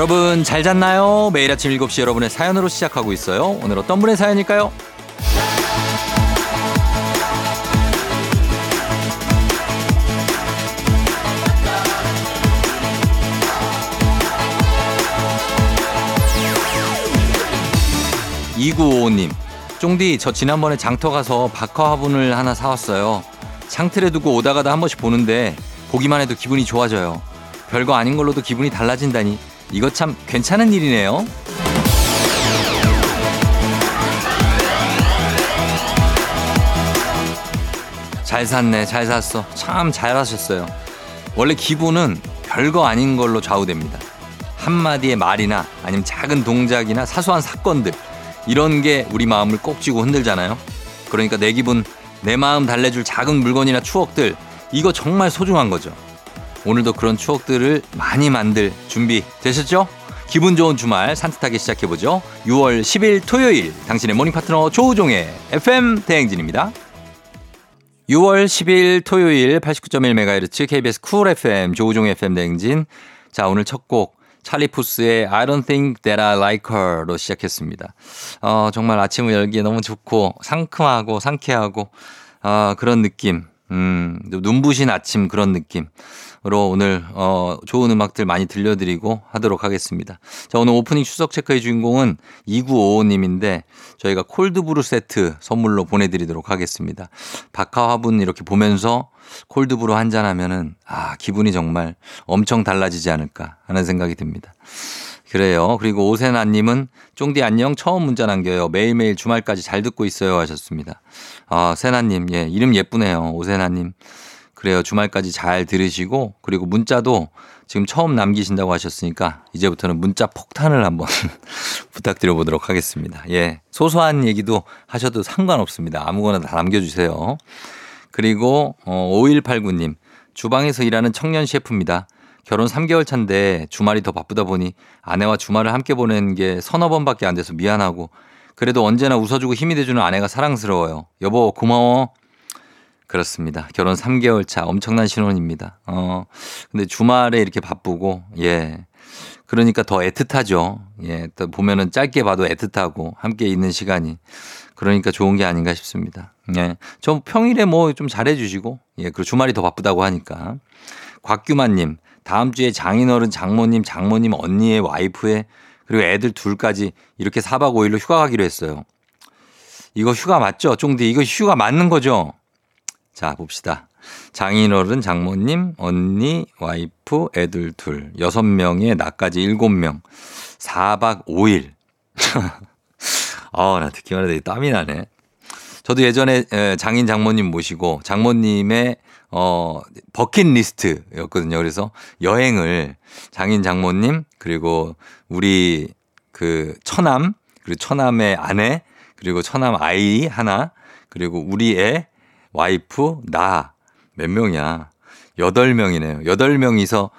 여러분 잘 잤나요? 매일 아침 7시 여러분의 사연으로 시작하고 있어요. 오늘 어떤 분의 사연일까요? 2955님, 쫑디, 저 지난번에 장터 가서 박하 화분을 하나 사왔어요. 창틀에 두고 오다가다 한 번씩 보는데 보기만 해도 기분이 좋아져요. 별거 아닌 걸로도 기분이 달라진다니 이거 참 괜찮은 일이네요. 잘 샀네, 잘 샀어. 참 잘 하셨어요. 원래 기분은 별거 아닌 걸로 좌우됩니다. 한마디의 말이나 아니면 작은 동작이나 사소한 사건들 이런 게 우리 마음을 꼭 쥐고 흔들잖아요. 그러니까 내 기분, 내 마음 달래줄 작은 물건이나 추억들 이거 정말 소중한 거죠. 오늘도 그런 추억들을 많이 만들 준비 되셨죠? 기분 좋은 주말 산뜻하게 시작해보죠. 6월 10일 토요일 당신의 morning 파트너 조우종의 FM 대행진입니다. 6월 10일 토요일 89.1MHz KBS 쿨 FM 조우종의 FM 대행진. 자, 오늘 첫 곡 찰리 푸스의 I don't think that I like her로 시작했습니다. 어, 정말 아침을 열기에 너무 좋고 상큼하고 상쾌하고 어, 그런 느낌. 음, 눈부신 아침 그런 느낌. 으로 오늘 어 좋은 음악들 많이 들려드리고 하도록 하겠습니다. 자 오늘 오프닝 추석 체크의 주인공은 2955님인데 저희가 콜드브루 세트 선물로 보내드리도록 하겠습니다. 박하 화분 이렇게 보면서 콜드브루 한잔 하면은 아 기분이 정말 엄청 달라지지 않을까 하는 생각이 듭니다. 그래요. 그리고 오세나님은 쫑디 안녕 처음 문자 남겨요. 매일매일 주말까지 잘 듣고 있어요 하셨습니다. 아 세나님 예 이름 예쁘네요 오세나님. 그래요. 주말까지 잘 들으시고 그리고 문자도 지금 처음 남기신다고 하셨으니까 이제부터는 문자 폭탄을 한번 부탁드려 보도록 하겠습니다. 예. 소소한 얘기도 하셔도 상관없습니다. 아무거나 다 남겨 주세요. 그리고 어, 5189님 주방에서 일하는 청년 셰프입니다. 결혼 3개월 차인데 주말이 더 바쁘다 보니 아내와 주말을 함께 보내는 게 서너 번밖에 안 돼서 미안하고 그래도 언제나 웃어주고 힘이 돼주는 아내가 사랑스러워요. 여보 고마워. 그렇습니다. 결혼 3개월 차 엄청난 신혼입니다. 어, 근데 주말에 이렇게 바쁘고, 예. 그러니까 더 애틋하죠. 예. 또 보면은 짧게 봐도 애틋하고 함께 있는 시간이. 그러니까 좋은 게 아닌가 싶습니다. 예. 저 평일에 뭐 좀 잘해주시고, 예. 그리고 주말이 더 바쁘다고 하니까. 곽규만님, 다음 주에 장인어른, 장모님, 장모님, 언니의 와이프의 그리고 애들 둘까지 이렇게 4박 5일로 휴가 가기로 했어요. 이거 휴가 맞죠? 쫑디, 이거 휴가 맞는 거죠? 자, 봅시다. 장인어른, 장모님, 언니, 와이프, 애들 둘, 여섯 명에 나까지 일곱 명. 4박 5일. 아, 나 듣기만 해도 땀이 나네. 저도 예전에 장인 장모님 모시고 장모님의 어, 버킷리스트였거든요. 그래서 여행을 장인 장모님, 그리고 우리 그 처남, 그리고 처남의 아내, 그리고 처남 아이 하나, 그리고 우리 애, 와이프, 나, 몇 명이야? 여덟 명이네요. 여덟 명이서,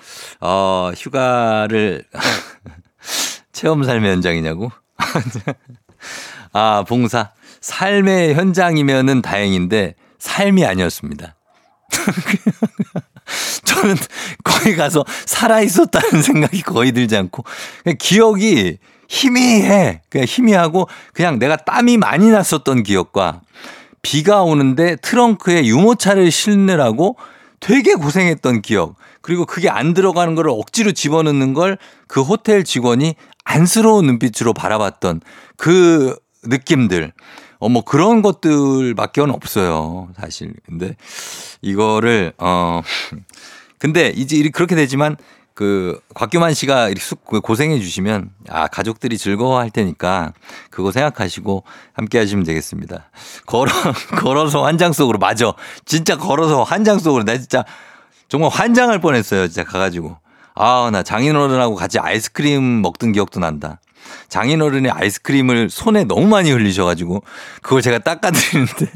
어, 휴가를, 체험 삶의 현장이냐고? 아, 봉사. 삶의 현장이면은 다행인데, 삶이 아니었습니다. 저는 거기 가서 살아있었다는 생각이 거의 들지 않고, 기억이 희미해. 그냥 희미하고, 그냥 내가 땀이 많이 났었던 기억과, 비가 오는데 트렁크에 유모차를 실느라고 되게 고생했던 기억. 그리고 그게 안 들어가는 걸 억지로 집어넣는 걸 그 호텔 직원이 안쓰러운 눈빛으로 바라봤던 그 느낌들. 어, 뭐 그런 것들밖에 없어요. 사실. 근데 이거를, 어, 근데 이제 그렇게 되지만 그 곽규만 씨가 이렇게 쑥 고생해 주시면 아 가족들이 즐거워할 테니까 그거 생각하시고 함께 하시면 되겠습니다. 걸어 걸어서 환장 속으로 맞아. 진짜 걸어서 환장 속으로 나 진짜 정말 환장할 뻔했어요. 진짜 가가지고 아 나 장인어른하고 같이 아이스크림 먹던 기억도 난다. 장인어른의 아이스크림을 손에 너무 많이 흘리셔가지고 그걸 제가 닦아드리는데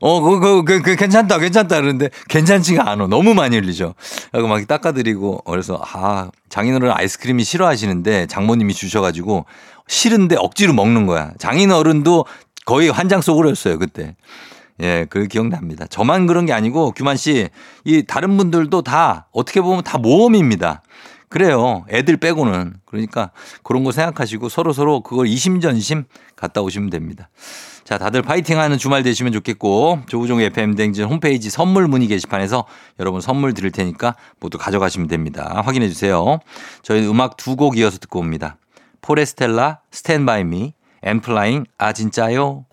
어, 그, 그, 그, 그, 괜찮다, 괜찮다. 그러는데 괜찮지가 않아. 너무 많이 흘리죠. 그리고 막 닦아드리고, 그래서, 아, 장인어른 아이스크림이 싫어하시는데 장모님이 주셔가지고 싫은데 억지로 먹는 거야. 장인어른도 거의 환장 속으로였어요, 그때. 예, 그 기억납니다. 저만 그런 게 아니고 규만 씨, 이 다른 분들도 다 어떻게 보면 다 모험입니다. 그래요. 애들 빼고는. 그러니까 그런 거 생각하시고 서로 서로 그걸 이심전심 갔다 오시면 됩니다. 자, 다들 파이팅 하는 주말 되시면 좋겠고, 조우종 FM 댕진 홈페이지 선물 문의 게시판에서 여러분 선물 드릴 테니까 모두 가져가시면 됩니다. 확인해 주세요. 저희 음악 두 곡 이어서 듣고 옵니다. 포레스텔라, 스탠바이 미, 엠플라잉, 아, 진짜요?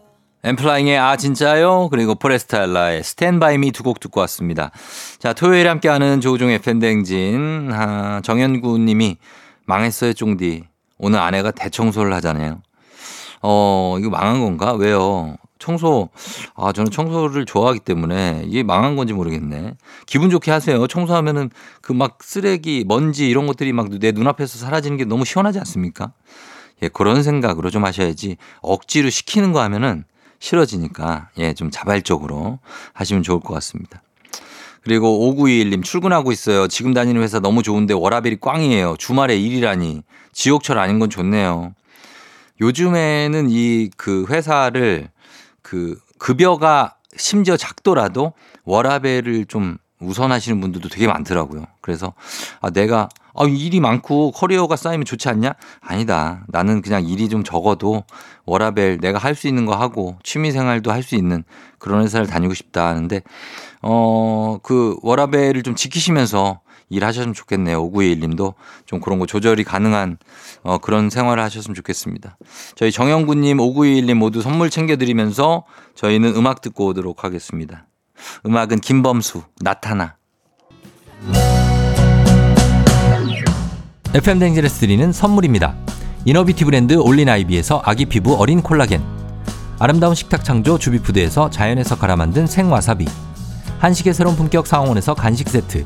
엠플라잉의 아 진짜요? 그리고 포레스텔라의 스탠바이 미 두 곡 듣고 왔습니다. 자 토요일에 함께하는 조우종의 팬댕진 아, 정현구 님이 망했어요 쫑디 오늘 아내가 대청소를 하잖아요. 어, 이거 망한 건가? 왜요? 청소, 아, 저는 청소를 좋아하기 때문에 이게 망한 건지 모르겠네. 기분 좋게 하세요. 청소하면은 그 막 쓰레기, 먼지 이런 것들이 막 내 눈앞에서 사라지는 게 너무 시원하지 않습니까? 예, 그런 생각으로 좀 하셔야지 억지로 시키는 거 하면은 싫어지니까 예, 좀 자발적으로 하시면 좋을 것 같습니다. 그리고 5921님 출근하고 있어요. 지금 다니는 회사 너무 좋은데 워라벨이 꽝이에요. 주말에 일이라니. 지옥철 아닌 건 좋네요. 요즘에는 이 그 회사를 그 급여가 심지어 작더라도 워라벨을 좀 우선하시는 분들도 되게 많더라고요. 그래서 아 내가 아 일이 많고 커리어가 쌓이면 좋지 않냐? 아니다. 나는 그냥 일이 좀 적어도 워라벨 내가 할 수 있는 거 하고 취미 생활도 할 수 있는 그런 회사를 다니고 싶다 하는데 어 그 워라벨을 좀 지키시면서 일하셨으면 좋겠네요. 5921님도 좀 그런 거 조절이 가능한 어, 그런 생활을 하셨으면 좋겠습니다. 저희 정영구님, 5921님 모두 선물 챙겨드리면서 저희는 음악 듣고 오도록 하겠습니다. 음악은 김범수, 나타나. FM 대행진에서 드리는 선물입니다. inner beauty 브랜드 올린 아이비에서 아기 피부 어린 콜라겐. 아름다운 식탁 창조 주비푸드에서 자연에서 갈아 만든 생와사비. 한식의 새로운 품격 상황원에서 간식 세트.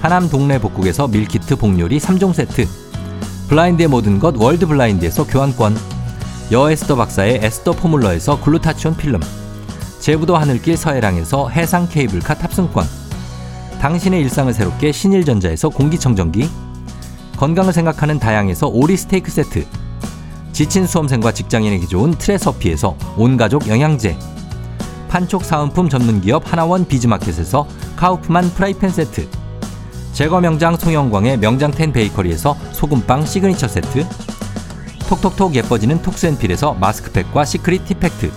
하남 동네 복국에서 밀키트 복요리 3종 세트. 블라인드의 모든 것 월드 블라인드에서 교환권. 여 에스더 박사의 에스더 포뮬러에서 글루타치온 필름. 제부도 하늘길 서해랑에서 해상 케이블카 탑승권. 당신의 일상을 새롭게 신일전자에서 공기청정기. 건강을 생각하는 다향에서 오리 스테이크 세트. 지친 수험생과 직장인에게 좋은 트레서피에서 온가족 영양제. 판촉 사은품 전문기업 하나원 비즈마켓에서 카우프만 프라이팬 세트 제과 명장 송영광의 명장텐 베이커리에서 소금빵 시그니처 세트 톡톡톡 예뻐지는 톡스앤필에서 마스크팩과 시크릿 티팩트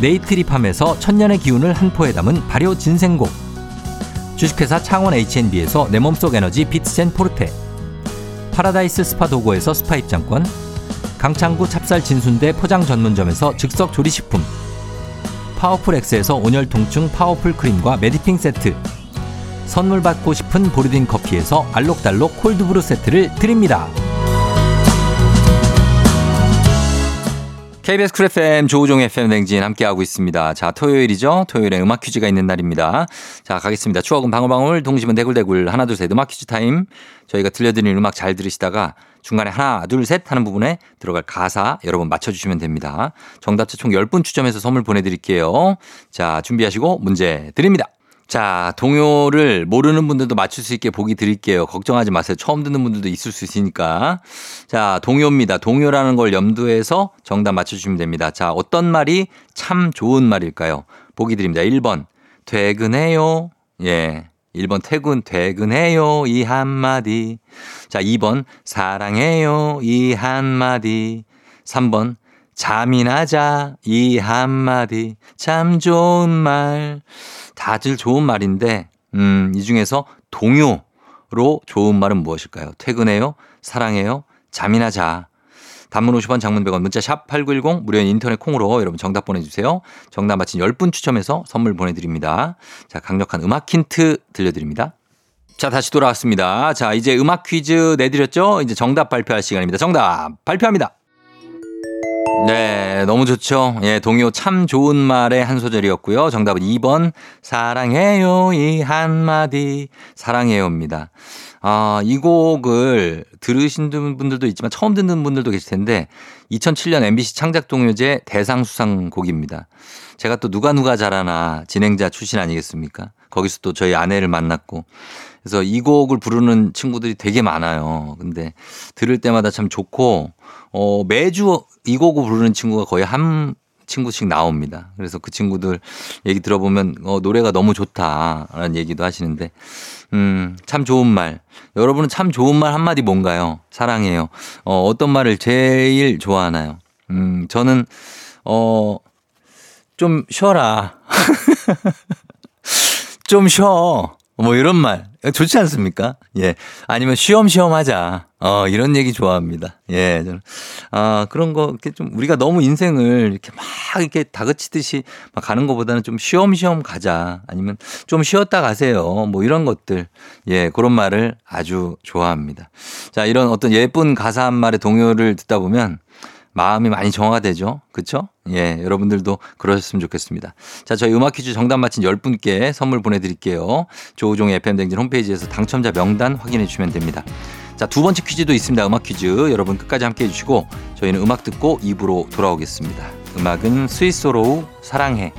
네이트리팜에서 천년의 기운을 한 포에 담은 발효 진생곡 주식회사 창원 H&B에서 내 몸속 에너지 비트젠 포르테 파라다이스 스파 도고에서 스파 입장권 강창구 찹쌀 진순대 포장 전문점에서 즉석 조리식품 파워풀 엑스에서 온열 통증 파워풀 크림과 메디핑 세트 선물 받고 싶은 보르딘 커피에서 알록달록 cold brew 세트를 드립니다. KBS 쿨 FM 조우종 FM 댕진 함께하고 있습니다. 자, 토요일이죠. 토요일에 음악 퀴즈가 있는 날입니다. 자, 가겠습니다. 추억은 방울방울, 동심은 대굴대굴, 하나, 둘, 셋 음악 퀴즈 타임. 저희가 들려드리는 음악 잘 들으시다가 중간에 하나, 둘, 셋 하는 부분에 들어갈 가사 여러분 맞춰주시면 됩니다. 정답자 총 10분 추첨해서 선물 보내드릴게요. 자, 준비하시고 문제 드립니다. 자, 동요를 모르는 분들도 맞출 수 있게 보기 드릴게요. 걱정하지 마세요. 처음 듣는 분들도 있을 수 있으니까. 자, 동요입니다. 동요라는 걸 염두해서 정답 맞춰주시면 됩니다. 자, 어떤 말이 참 좋은 말일까요? 보기 드립니다. 1번, 퇴근해요. 예. 1번 퇴근, 퇴근해요. 이 한마디. 자, 2번, 사랑해요. 이 한마디. 3번, 잠이나 자. 이 한마디. 참 좋은 말. 다들 좋은 말인데, 음, 이 중에서 동요로 좋은 말은 무엇일까요? 퇴근해요? 사랑해요? 잠이나 자. 단문 50원 장문 100원 문자 샵 8910 무료인 인터넷 콩으로 여러분 정답 보내주세요. 정답 맞힌 10분 추첨해서 선물 보내드립니다. 자, 강력한 음악 힌트 들려드립니다. 자, 다시 돌아왔습니다. 자, 이제 음악 퀴즈 내드렸죠? 이제 정답 발표할 시간입니다. 정답 발표합니다. 네, 너무 좋죠. 예, 동요 참 좋은 말의 한 소절이었고요. 정답은 2번 사랑해요 이 한마디 사랑해요입니다. 아, 이 곡을 들으신 분들도 있지만 처음 듣는 분들도 계실 텐데 2007년 MBC 창작 동요제 대상 수상 곡입니다. 제가 또 누가 누가 잘하나 진행자 출신 아니겠습니까? 거기서 또 저희 아내를 만났고 그래서 이 곡을 부르는 친구들이 되게 많아요. 근데 들을 때마다 참 좋고 어 매주 이 곡을 부르는 친구가 거의 한 친구씩 나옵니다. 그래서 그 친구들 얘기 들어보면 어 노래가 너무 좋다라는 얘기도 하시는데 음, 참 좋은 말. 여러분은 참 좋은 말 한마디 뭔가요? 사랑해요. 어, 어떤 말을 제일 좋아하나요? 음, 저는, 어, 좀 쉬어라. 좀 쉬어. 뭐 이런 말. 좋지 않습니까? 예. 아니면 쉬엄쉬엄 하자. 어, 이런 얘기 좋아합니다. 예. 저는, 아, 그런 거, 이렇게 좀 우리가 너무 인생을 이렇게 막 이렇게 다그치듯이 막 가는 것보다는 좀 쉬엄쉬엄 가자. 아니면 좀 쉬었다 가세요. 뭐 이런 것들. 예. 그런 말을 아주 좋아합니다. 자, 이런 어떤 예쁜 가사 한 말의 동요를 듣다 보면 마음이 많이 정화가 되죠. 그렇죠? 예, 여러분들도 그러셨으면 좋겠습니다. 자, 저희 음악 퀴즈 정답 맞힌 10분께 선물 보내 드릴게요. 조우종의 FM댕진 홈페이지에서 당첨자 명단 확인해 주시면 됩니다. 자, 두 번째 퀴즈도 있습니다. 음악 퀴즈. 여러분 끝까지 함께 해 주시고 저희는 음악 듣고 입으로 돌아오겠습니다. 음악은 스위스로우 사랑해.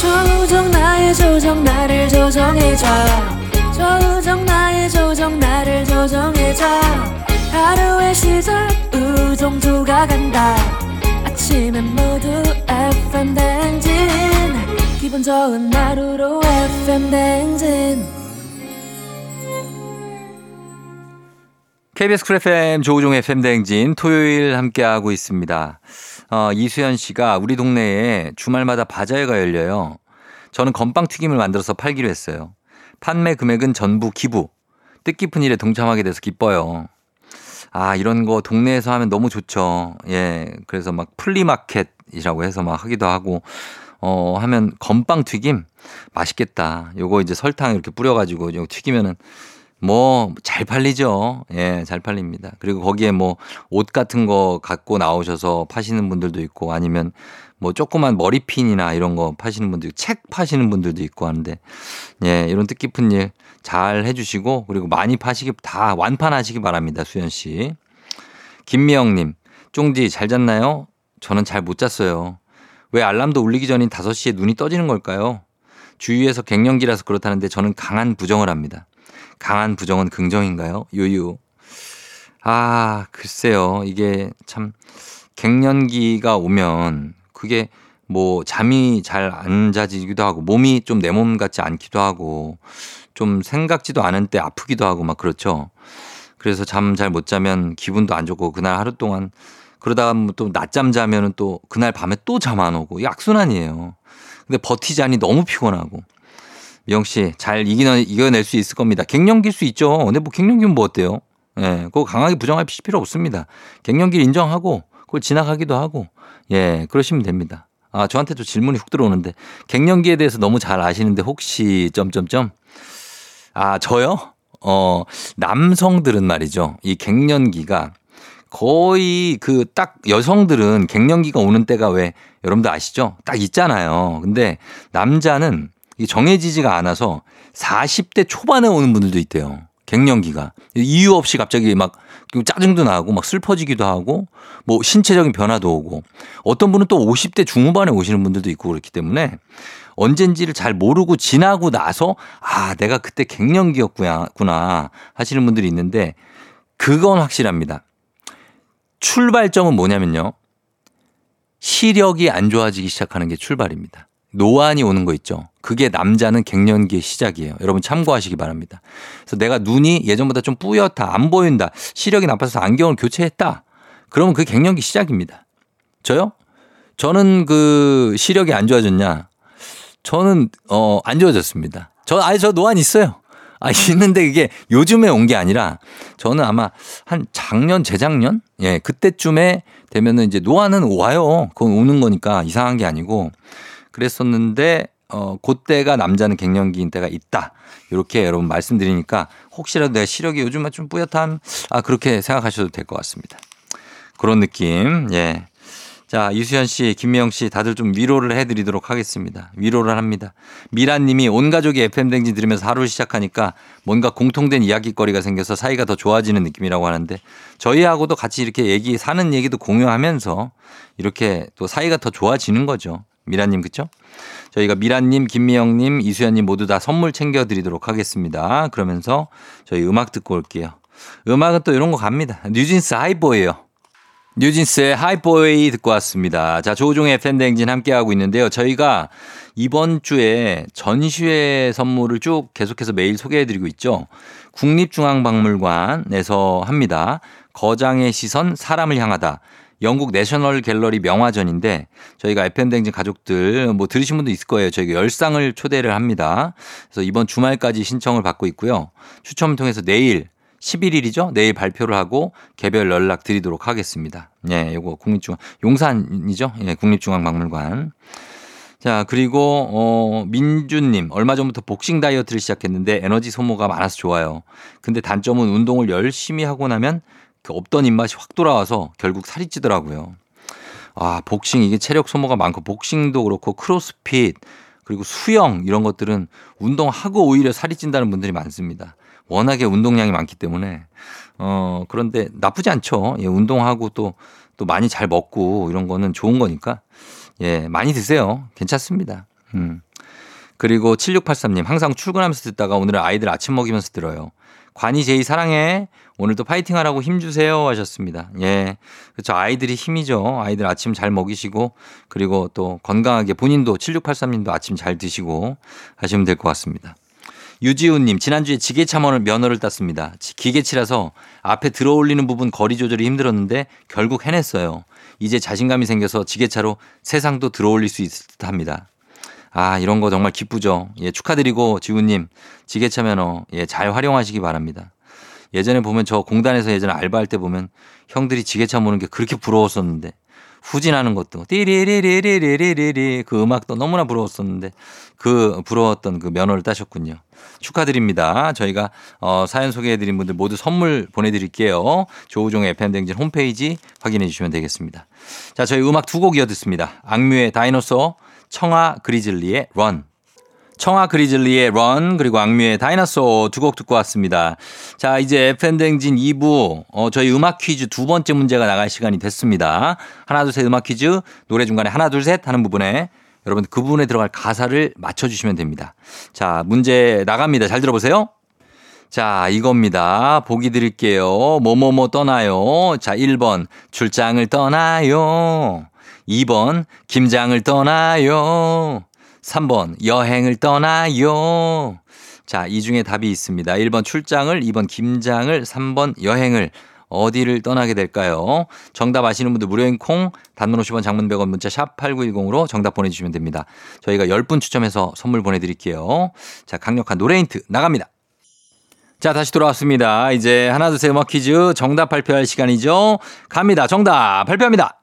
조정 나의 조정 나를 조정해 줘 조정 나의 조정 나를 조정해줘 하루의 시절 우정조가 간다 아침엔 모두 FM 댕진 기분 좋은 하루로 FM 댕진 KBS 쿨 FM 조우종 FM 댕진 토요일 함께하고 있습니다. 어, 이수연 씨가 우리 동네에 주말마다 바자회가 열려요. 저는 건빵 튀김을 만들어서 팔기로 했어요. 판매 금액은 전부 기부. 뜻깊은 일에 동참하게 돼서 기뻐요. 아, 이런 거 동네에서 하면 너무 좋죠. 예. 그래서 막 플리마켓이라고 해서 막 하기도 하고, 어, 하면 건빵 튀김 맛있겠다. 요거 이제 설탕 이렇게 뿌려가지고 요 튀기면은 뭐 잘 팔리죠. 예, 잘 팔립니다. 그리고 거기에 뭐 옷 같은 거 갖고 나오셔서 파시는 분들도 있고 아니면 뭐 조그만 머리핀이나 이런 거 파시는 분들, 책 파시는 분들도 있고 하는데, 예, 이런 뜻깊은 일 잘 해주시고, 그리고 많이 파시기, 다 완판하시기 바랍니다, 수현 씨. 김미영님, 쫑디 잘 잤나요? 저는 잘 못 잤어요. 왜 알람도 울리기 전인 5시에 눈이 떠지는 걸까요? 주위에서 갱년기라서 그렇다는데 저는 강한 부정을 합니다. 강한 부정은 긍정인가요? 유유. 아, 글쎄요. 이게 참 갱년기가 오면 그게 뭐 잠이 잘 안 자지기도 하고 몸이 좀 내 몸 같지 않기도 하고 좀 생각지도 않은 때 아프기도 하고 막 그렇죠. 그래서 잠 잘 못 자면 기분도 안 좋고 그날 하루 동안 그러다가 뭐또 낮잠 자면은 또 그날 밤에 또 잠 안 오고 악순환이에요. 근데 버티자니 너무 피곤하고. 미영 씨, 잘 이기는, 이겨낼 수 있을 겁니다. 갱년기일 수 있죠. 근데 뭐 갱년기면 뭐 어때요? 예, 네, 그거 강하게 부정할 필요 없습니다. 갱년기를 인정하고 그걸 지나가기도 하고 예, 그러시면 됩니다. 아, 저한테도 질문이 훅 들어오는데 갱년기에 대해서 너무 잘 아시는데 혹시 점점점 아, 저요? 어, 남성들은 말이죠. 이 갱년기가 거의 그 딱 여성들은 갱년기가 오는 때가 왜 여러분들 아시죠? 딱 있잖아요. 근데 남자는 정해지지가 않아서 40대 초반에 오는 분들도 있대요. 갱년기가. 이유 없이 갑자기 막 짜증도 나고 막 슬퍼지기도 하고 뭐 신체적인 변화도 오고 어떤 분은 또 50대 중후반에 오시는 분들도 있고 그렇기 때문에 언젠지를 잘 모르고 지나고 나서 아, 내가 그때 갱년기였구나 하시는 분들이 있는데 그건 확실합니다. 출발점은 뭐냐면요. 시력이 안 좋아지기 시작하는 게 출발입니다. 노안이 오는 거 있죠. 그게 남자는 갱년기의 시작이에요. 여러분 참고하시기 바랍니다. 그래서 내가 눈이 예전보다 좀 뿌옇다, 안 보인다, 시력이 나빠서 안경을 교체했다. 그러면 그게 갱년기 시작입니다. 저요? 저는 그 시력이 안 좋아졌냐? 저는 어 안 좋아졌습니다. 저 아니 저 노안 있어요. 아 있는데 이게 요즘에 온 게 아니라 저는 아마 한 작년 재작년 예 그때쯤에 되면은 이제 노안은 와요. 그건 오는 거니까 이상한 게 아니고 그랬었는데 어 그때가 남자는 갱년기인 때가 있다. 이렇게 여러분 말씀드리니까 혹시라도 내 시력이 요즘은 좀 뿌옇한 아 그렇게 생각하셔도 될 것 같습니다. 그런 느낌. 예. 자, 유수현 씨, 김미영 씨 다들 좀 위로를 해드리도록 하겠습니다. 위로를 합니다. 미란 님이 온 가족이 FM댕진 들으면서 하루를 시작하니까 뭔가 공통된 이야기거리가 생겨서 사이가 더 좋아지는 느낌이라고 하는데 저희하고도 같이 이렇게 얘기, 사는 얘기도 공유하면서 이렇게 또 사이가 더 좋아지는 거죠. 미란 님, 그쵸? 저희가 미란님, 김미영님, 이수연님 모두 다 선물 챙겨드리도록 하겠습니다. 그러면서 저희 음악 듣고 올게요. 음악은 또 이런 거 갑니다. 뉴진스 하이보예요. 뉴진스의 하이보이 듣고 왔습니다. 자, 조종의 팬댕진 함께하고 있는데요. 저희가 이번 주에 전시회 선물을 쭉 계속해서 매일 소개해드리고 있죠. 국립중앙박물관에서 합니다. 거장의 시선, 사람을 향하다. 영국 내셔널 갤러리 명화전인데 저희가 FM댕진 가족들 뭐 들으신 분도 있을 거예요. 저희가 열상을 초대를 합니다. 그래서 이번 주말까지 신청을 받고 있고요. 추첨을 통해서 내일 11일이죠. 내일 발표를 하고 개별 연락 드리도록 하겠습니다. 예, 요거 국립중앙, 용산이죠. 예, 국립중앙박물관. 자, 그리고, 어, 민주님, 얼마 전부터 복싱 다이어트를 시작했는데 에너지 소모가 많아서 좋아요. 근데 단점은 운동을 열심히 하고 나면 그 없던 입맛이 확 돌아와서 결국 살이 찌더라고요. 아, 복싱, 이게 체력 소모가 많고, 복싱도 그렇고, 크로스핏, 그리고 수영, 이런 것들은 운동하고 오히려 살이 찐다는 분들이 많습니다. 워낙에 운동량이 많기 때문에 어 그런데 나쁘지 않죠. 예, 운동하고 또또 많이 잘 먹고 이런 거는 좋은 거니까 예, 많이 드세요. 괜찮습니다. 음. 그리고 7683님 항상 출근하면서 듣다가 오늘은 아이들 아침 먹이면서 들어요. 관이 제이 사랑해. 오늘도 파이팅 하라고 힘 주세요 하셨습니다. 예. 그렇죠. 아이들이 힘이죠. 아이들 아침 잘 먹이시고 그리고 또 건강하게 본인도 7683님도 아침 잘 드시고 하시면 될 것 같습니다. 유지훈님, 지난주에 지게차 면허를 땄습니다. 기계치라서 앞에 들어 올리는 부분 거리 조절이 힘들었는데 결국 해냈어요. 이제 자신감이 생겨서 지게차로 세상도 들어 올릴 수 있을 듯 합니다. 아, 이런 거 정말 기쁘죠. 예, 축하드리고 지훈님, 지게차 면허, 예, 잘 활용하시기 바랍니다. 예전에 보면 저 공단에서 예전에 알바할 때 보면 형들이 지게차 모는 게 그렇게 부러웠었는데 후진하는 것도 띠리리리리리리리 그 음악도 너무나 부러웠었는데 그 부러웠던 그 면허를 따셨군요. 축하드립니다. 저희가 어, 사연 소개해드린 분들 모두 선물 보내드릴게요. 조우종의 FM댕진 홈페이지 확인해 주시면 되겠습니다. 자, 저희 음악 두 곡 이어 듣습니다. 악뮤의 DINOSAUR, 청하 그리즐리의 Run. 청하 그리즐리의 Run 그리고 악뮤의 DINOSAUR 두 곡 듣고 왔습니다. 자 이제 FM댕진 2부 어, 저희 음악 퀴즈 두 번째 문제가 나갈 시간이 됐습니다. 하나 둘 셋 음악 퀴즈 노래 중간에 하나 둘 셋 하는 부분에 여러분 그 부분에 들어갈 가사를 맞춰주시면 됩니다. 자 문제 나갑니다. 잘 들어보세요. 자, 이겁니다. 보기 드릴게요. 뭐뭐뭐 떠나요. 자, 1번 출장을 떠나요. 2번 김장을 떠나요. 3번 여행을 떠나요. 자, 이 중에 답이 있습니다. 1번 출장을, 2번 김장을, 3번 여행을 어디를 떠나게 될까요? 정답 아시는 분들 무료인 콩, 단문 50원 장문 100원 문자 샵 8910으로 정답 보내주시면 됩니다. 저희가 10분 추첨해서 선물 보내드릴게요. 자, 강력한 노래 힌트 나갑니다. 자, 다시 돌아왔습니다. 이제 하나, 둘, 셋 음악 퀴즈 정답 발표할 시간이죠. 갑니다. 정답 발표합니다.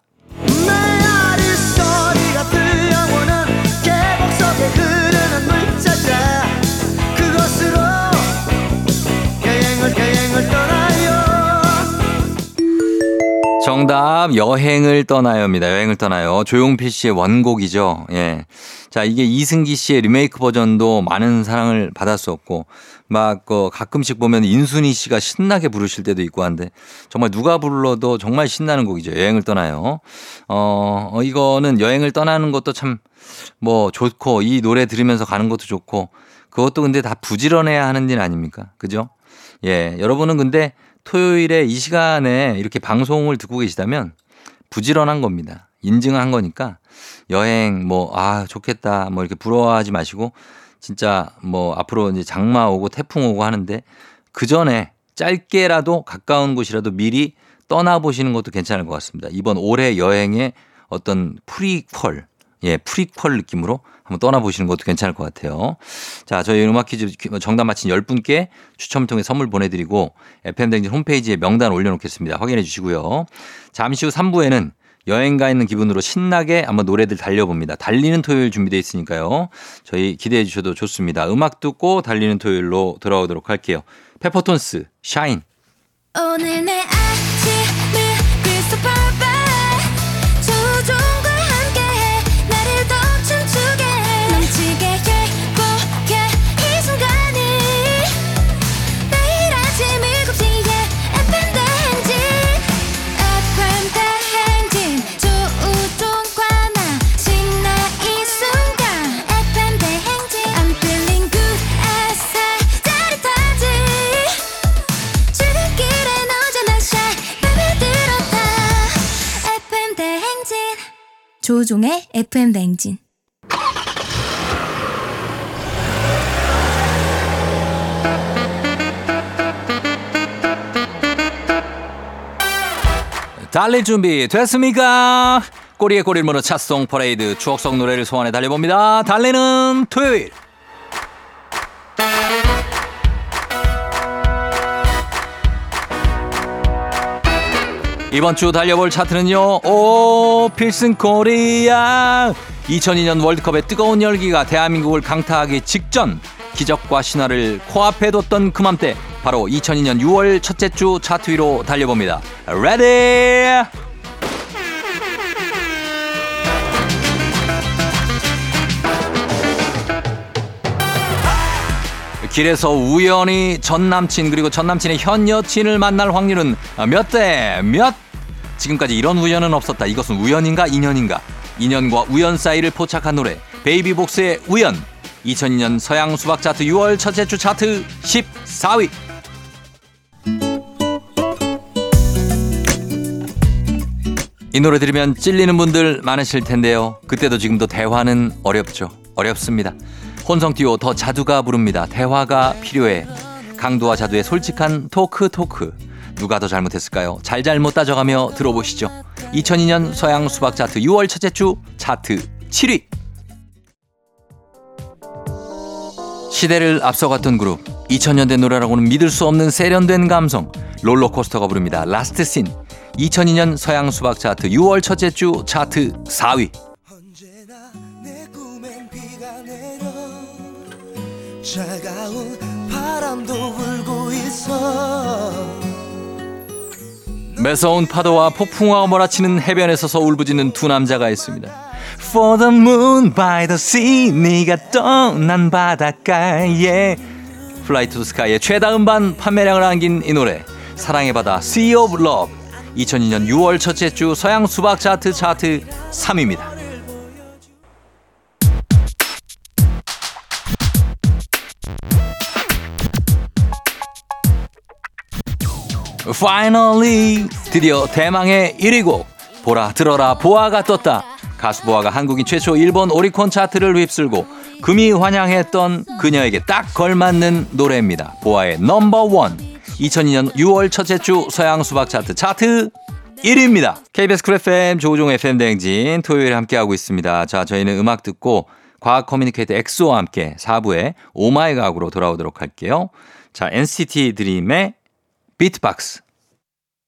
정답 여행을 떠나요입니다. 여행을 떠나요. 조용필 씨의 원곡이죠. 예. 자, 이게 이승기 씨의 리메이크 버전도 많은 사랑을 받았었고 막그 가끔씩 보면 인순이 씨가 신나게 부르실 때도 있고 한데 정말 누가 불러도 정말 신나는 곡이죠. 여행을 떠나요. 어, 어 이거는 여행을 떠나는 것도 참 뭐 좋고 이 노래 들으면서 가는 것도 좋고 그것도 근데 다 부지런해야 하는 일 아닙니까? 그죠? 예. 여러분은 근데 토요일에 이 시간에 이렇게 방송을 듣고 계시다면 부지런한 겁니다. 인증한 거니까 여행 뭐, 아, 좋겠다. 뭐 이렇게 부러워하지 마시고 진짜 뭐 앞으로 이제 장마 오고 태풍 오고 하는데 그 전에 짧게라도 가까운 곳이라도 미리 떠나보시는 것도 괜찮을 것 같습니다. 이번 올해 여행의 어떤 프리퀄, 예, 프리퀄 느낌으로 한번 떠나보시는 것도 괜찮을 것 같아요. 자, 저희 음악 퀴즈 정답 맞힌 10분께 추첨을 통해 선물 보내드리고 FM댕진 홈페이지에 명단 올려놓겠습니다. 확인해 주시고요. 잠시 후 3부에는 여행 가 있는 기분으로 신나게 한번 노래들 달려봅니다. 달리는 토요일 준비되어 있으니까요. 저희 기대해 주셔도 좋습니다. 음악 듣고 달리는 토요일로 돌아오도록 할게요. 페퍼톤스 샤인 오늘 내 조종의 FM 대행진 달릴 준비 됐습니까? 꼬리에 꼬리를 물어 찻송 퍼레이드 추억 속 노래를 소환해 달려봅니다. 달리는 토요일. 이번 주 달려볼 차트는요. 오 필승 코리아 2002년 월드컵의 뜨거운 열기가 대한민국을 강타하기 직전 기적과 신화를 코앞에 뒀던 그맘때 바로 2002년 6월 첫째 주 차트 위로 달려봅니다. Ready! 길에서 우연히 전 남친 그리고 전 남친의 현 여친을 만날 확률은 몇 대 몇? 지금까지 이런 우연은 없었다. 이것은 우연인가 인연인가? 인연과 우연 사이를 포착한 노래 베이비복스의 우연 2002년 서양 수박 차트 6월 첫째 주 차트 14위 이 노래 들으면 찔리는 분들 많으실 텐데요. 그때도 지금도 대화는 어렵죠. 어렵습니다. 혼성 듀오 더 자두가 부릅니다. 대화가 필요해. 강두와 자두의 솔직한 토크 토크. 누가 더 잘못했을까요? 잘잘못 따져가며 들어보시죠. 2002년 서양 수박 차트 6월 첫째 주 차트 7위. 시대를 앞서갔던 그룹 2000년대 노래라고는 믿을 수 없는 세련된 감성 롤러코스터가 부릅니다. Last Scene 2002년 서양 수박 차트 6월 첫째 주 차트 4위 언제나 내 꿈엔 비가 내려 차가운 바람도 불고 있어 매서운 파도와 폭풍우가 몰아치는 해변에 서서 울부짖는 두 남자가 있습니다. For the moon by the sea 네가 떠난 바닷가에 to the Sky의 최다 음반 판매량을 안긴 이 노래 사랑의 바다 Sea of Love 2002년 6월 첫째 주 서양 수박 차트 차트 3위입니다. Finally. 드디어 대망의 1위 곡 보라 들어라 보아가 떴다. 가수 보아가 한국인 최초 일본 오리콘 차트를 휩쓸고 금의환향했던 그녀에게 딱 걸맞는 노래입니다. 보아의 넘버원 2002년 6월 첫째 주 서양 수박 차트 차트 1위입니다. KBS 쿨 FM 조우종 FM 대행진 토요일에 함께하고 있습니다. 자 저희는 음악 듣고 과학 커뮤니케이터 엑소와 함께 4부에 오마이 과학으로 돌아오도록 할게요. 자 NCT 드림의 비트박스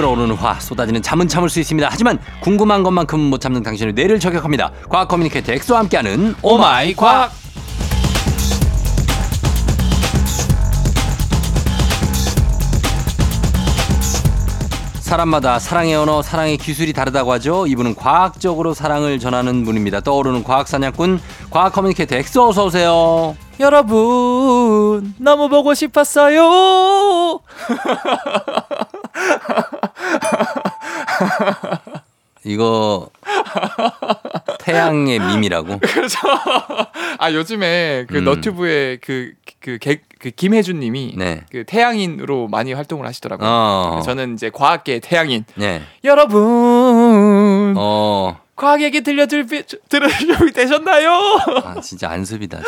끓어오르는 화 쏟아지는 잠은 참을 수 있습니다. 하지만 궁금한 것만큼 못 참는 당신의 뇌를 저격합니다. 과학 커뮤니케이터 엑소와 함께하는 오마이 과학. 사람마다 사랑의 언어, 사랑의 기술이 다르다고 하죠. 이분은 과학적으로 사랑을 전하는 분입니다. 떠오르는 과학 사냥꾼, 과학 커뮤니케이터 엑소 어서 오세요. 여러분 너무 보고 싶었어요. 이거 태양의 밈이라고. 그래서 아 요즘에 그 음. 너튜브에 그그 그 김혜준님이 네. 그 태양인으로 많이 활동을 하시더라고요. 어. 저는 이제 과학계 태양인 네. 여러분 어. 과학 얘기 들려줄 준비 되셨나요? 아 진짜 안습이다.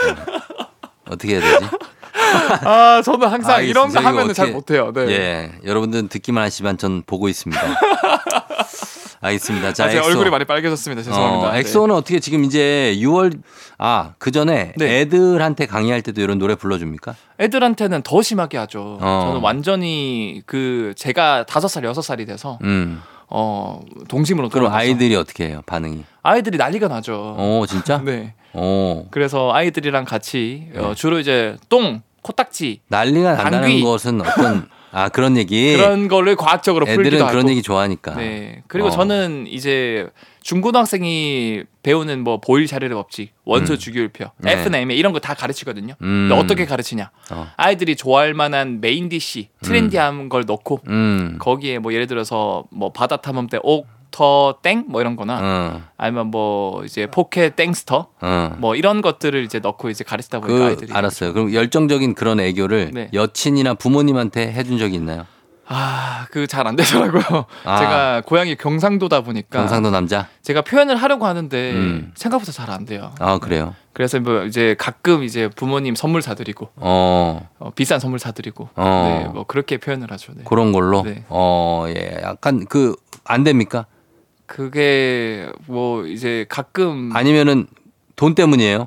어떻게 해야 되지? 아 저는 항상 알겠습니다. 이런 거 하면은 잘 어떻게- 못해요. 네. 예, 여러분들은 듣기만 하시지만 전 보고 있습니다. 알겠습니다. 자, 아, 제 엑소. 얼굴이 많이 빨개졌습니다. 죄송합니다. 어, 네. 엑소는 어떻게 지금 이제 6월 아, 그 전에 네. 애들한테 강의할 때도 이런 노래 불러 줍니까? 애들한테는 더 심하게 하죠. 어. 저는 완전히 그 제가 다섯 살 여섯 살이 돼서 음. 어 동심으로 그럼 돌아가서 아이들이 어떻게 해요? 반응이? 아이들이 난리가 나죠. 어, 진짜? 네. 어. 그래서 아이들이랑 같이 어, 네. 주로 이제 똥, 코딱지 난리가 난다는 방귀. 것은 어떤 아, 그런 얘기. 그런 거를 과학적으로 풀기도 애들은 하고. 그런 얘기 좋아하니까. 네. 그리고 어. 저는 이제 중고등학생이 배우는 뭐 보일 샤를의 법칙, 원소 음. 주기율표, 네. F나 M 이런 거 다 가르치거든요. 음. 근데 어떻게 가르치냐? 어. 아이들이 좋아할 만한 main dish, 트렌디한 걸 넣고 음. 거기에 뭐 예를 들어서 뭐 바다 탐험 때 옥 터 땡 뭐 이런 거나 어. 아니면 뭐 이제 포켓 땡스터 어. 뭐 이런 것들을 이제 넣고 이제 가르치다 보니까 그 아이들이 알았어요. 그럼 열정적인 그런 애교를 네. 여친이나 부모님한테 해준 적이 있나요? 아, 그 잘 안 되더라고요. 아. 제가 고향이 경상도다 보니까 경상도 남자? 제가 표현을 하려고 하는데 음. 생각보다 잘 안 돼요. 아 그래요. 그래서 뭐 이제 가끔 이제 부모님 선물 사드리고 어 어, 비싼 선물 사드리고 어. 네, 뭐 그렇게 표현을 하죠. 네. 그런 걸로. 네. 어 예, 약간 그 안 됩니까? 그게 뭐 이제 가끔 아니면은 돈 때문이에요.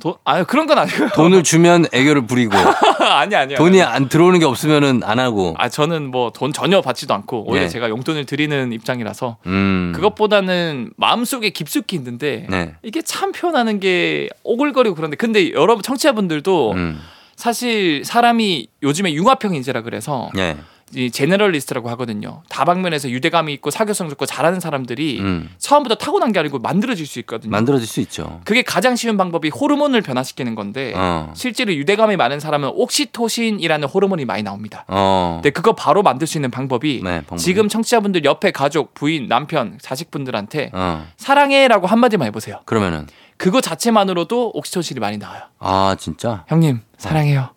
돈 아니 그런 건 아니고요. 돈을 주면 애교를 부리고 아니 아니요. 돈이 안 들어오는 게 없으면은 안 하고. 아 저는 뭐 돈 전혀 받지도 않고 오히려 네. 제가 용돈을 드리는 입장이라서 음. 그것보다는 마음속에 깊숙이 있는데 네. 이게 참 표현하는 게 오글거리고 그런데 근데 여러분 청취자분들도 음. 사실 사람이 요즘에 융합형 인재라 그래서 예. 이 제너럴리스트라고 하거든요. 다방면에서 유대감이 있고 사교성 좋고 잘하는 사람들이 음. 처음부터 타고난 게 아니고 만들어질 수 있거든요. 만들어질 수 있죠. 그게 가장 쉬운 방법이 호르몬을 변화시키는 건데 어. 실제로 유대감이 많은 사람은 옥시토신이라는 호르몬이 많이 나옵니다. 어. 근데 그거 바로 만들 수 있는 방법이 네, 방법이. 지금 청취자분들 옆에 가족, 부인, 남편, 자식분들한테 어. 사랑해라고 한번만 해보세요. 그러면은 그거 자체만으로도 옥시토신이 많이 나와요. 아 진짜 형님 사랑해요.